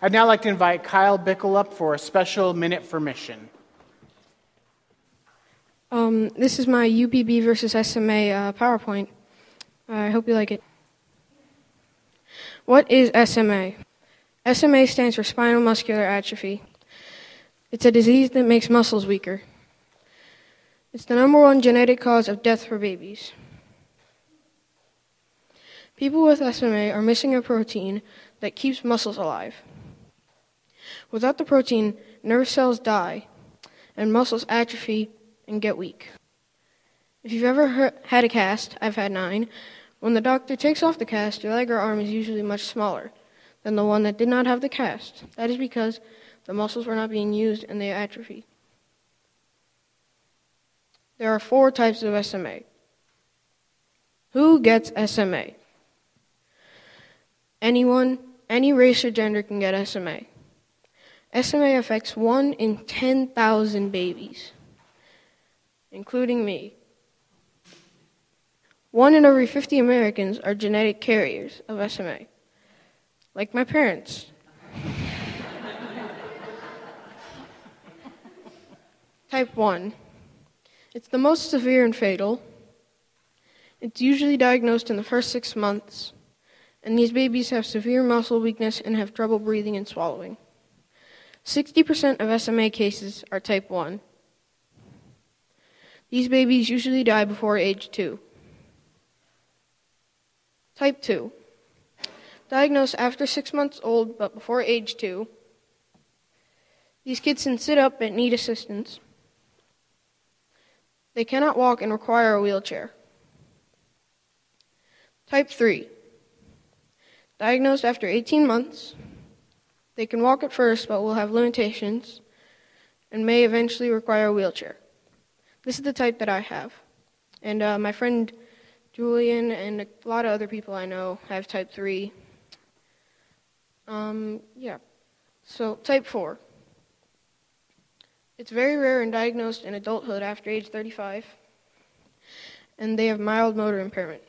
I'd now like to invite Kyle Bickle up for a special minute for mission. Um, this is my UPB versus SMA uh, PowerPoint. I hope you like it. What is SMA? SMA stands for spinal muscular atrophy. It's a disease that makes muscles weaker. It's the number one genetic cause of death for babies. People with SMA are missing a protein that keeps muscles alive. Without the protein, nerve cells die, and muscles atrophy and get weak. If you've ever had a cast, I've had nine, when the doctor takes off the cast, your leg or arm is usually much smaller than the one that did not have the cast. That is because the muscles were not being used and they atrophy. There are four types of SMA. Who gets SMA? Anyone, any race or gender can get SMA. SMA affects 1 in 10,000 babies, including me. One in every 50 Americans are genetic carriers of SMA, like my parents. Type 1. It's the most severe and fatal. It's usually diagnosed in the first six months, and these babies have severe muscle weakness and have trouble breathing and swallowing. 60% of SMA cases are type 1. These babies usually die before age 2. Type 2. Diagnosed after 6 months old but before age 2. These kids can sit up but need assistance. They cannot walk and require a wheelchair. Type 3. Diagnosed after 18 months. They can walk at first but will have limitations and may eventually require a wheelchair. This is the type that I have. And uh, my friend Julian and a lot of other people I know have type 3. Um, yeah. So, type 4. It's very rare and diagnosed in adulthood after age 35, and they have mild motor impairment.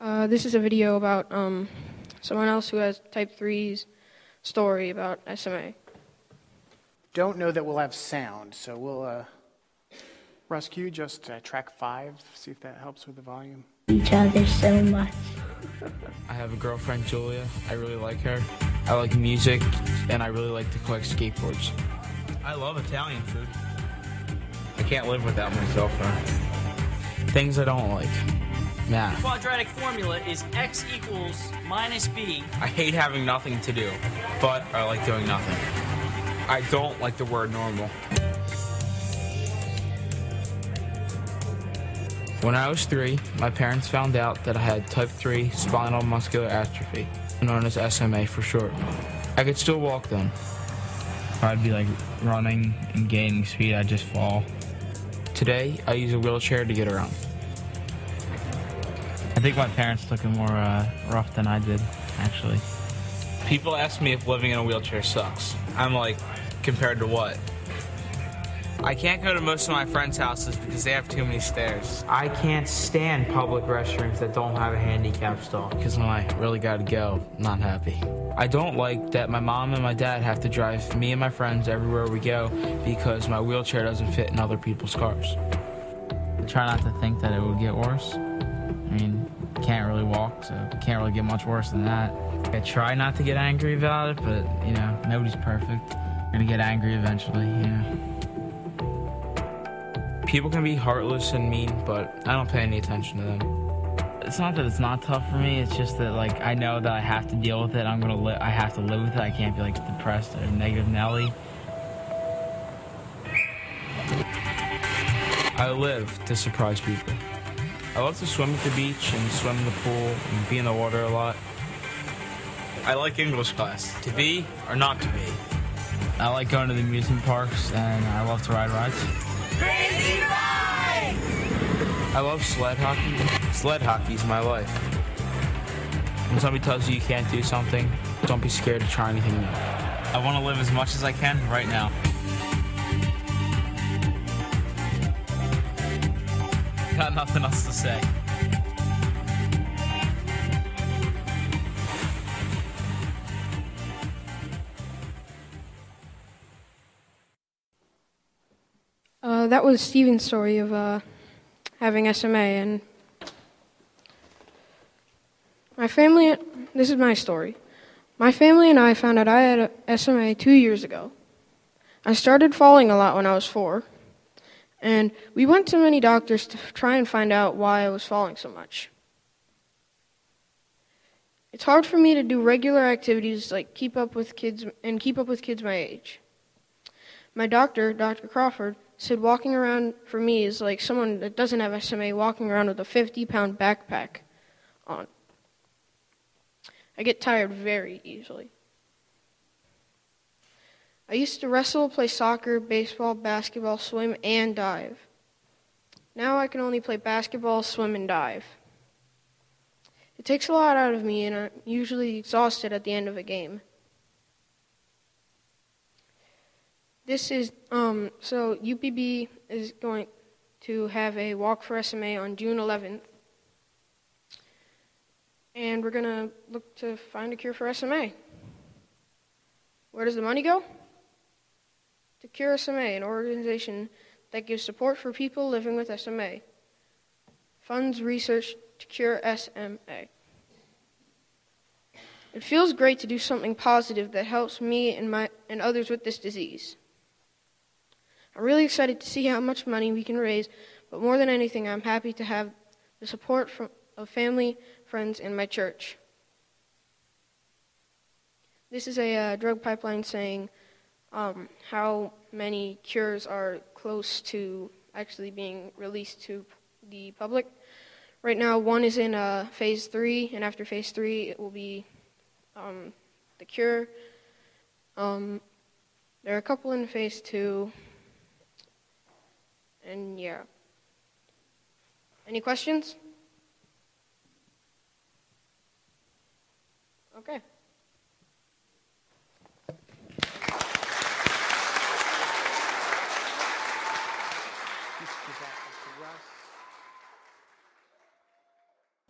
Uh, this is a video about um, someone else who has type 3's story about SMA. Don't know that we'll have sound, so we'll uh, rescue just uh, track five, see if that helps with the volume. Each other so much. I have a girlfriend, Julia. I really like her. I like music, and I really like to collect skateboards. I love Italian food. I can't live without my cell phone. Things I don't like. Math. The quadratic formula is x equals minus b. I hate having nothing to do, but I like doing nothing. I don't like the word normal. When I was three, my parents found out that I had type 3 spinal muscular atrophy, known as SMA for short. I could still walk then. I'd be like running and gaining speed, I'd just fall. Today, I use a wheelchair to get around. I think my parents took it more uh, rough than I did, actually. People ask me if living in a wheelchair sucks. I'm like, compared to what? I can't go to most of my friends' houses because they have too many stairs. I can't stand public restrooms that don't have a handicap stall because when I really gotta go, I'm not happy. I don't like that my mom and my dad have to drive me and my friends everywhere we go because my wheelchair doesn't fit in other people's cars. I try not to think that it would get worse. Can't really walk, so it can't really get much worse than that. I try not to get angry about it, but you know, nobody's perfect. You're gonna get angry eventually, you know. People can be heartless and mean, but I don't pay any attention to them. It's not that it's not tough for me. It's just that like I know that I have to deal with it. I'm gonna li- I have to live with it. I can't be like depressed or negative Nelly. I live to surprise people. I love to swim at the beach and swim in the pool and be in the water a lot. I like English class. To be or not to be. I like going to the amusement parks and I love to ride rides. Crazy Ride! I love sled hockey. Sled hockey's my life. When somebody tells you you can't do something, don't be scared to try anything new. I want to live as much as I can right now. Got nothing else to say. Uh, that was Steven's story of uh, having SMA, and my family. This is my story. My family and I found out I had SMA two years ago. I started falling a lot when I was four and we went to many doctors to try and find out why I was falling so much. It's hard for me to do regular activities like keep up with kids and keep up with kids my age. My doctor, Dr. Crawford, said walking around for me is like someone that doesn't have SMA walking around with a 50 pound backpack on. I get tired very easily. I used to wrestle, play soccer, baseball, basketball, swim, and dive. Now I can only play basketball, swim, and dive. It takes a lot out of me, and I'm usually exhausted at the end of a game. This is um, so UPB is going to have a walk for SMA on June 11th, and we're going to look to find a cure for SMA. Where does the money go? Cure SMA, an organization that gives support for people living with SMA. Funds research to cure SMA. It feels great to do something positive that helps me and, my, and others with this disease. I'm really excited to see how much money we can raise, but more than anything, I'm happy to have the support from, of family, friends, and my church. This is a uh, drug pipeline saying um, how many cures are close to actually being released to the public. Right now, one is in uh, phase three, and after phase three, it will be um, the cure. Um, there are a couple in phase two. And yeah. Any questions? Okay.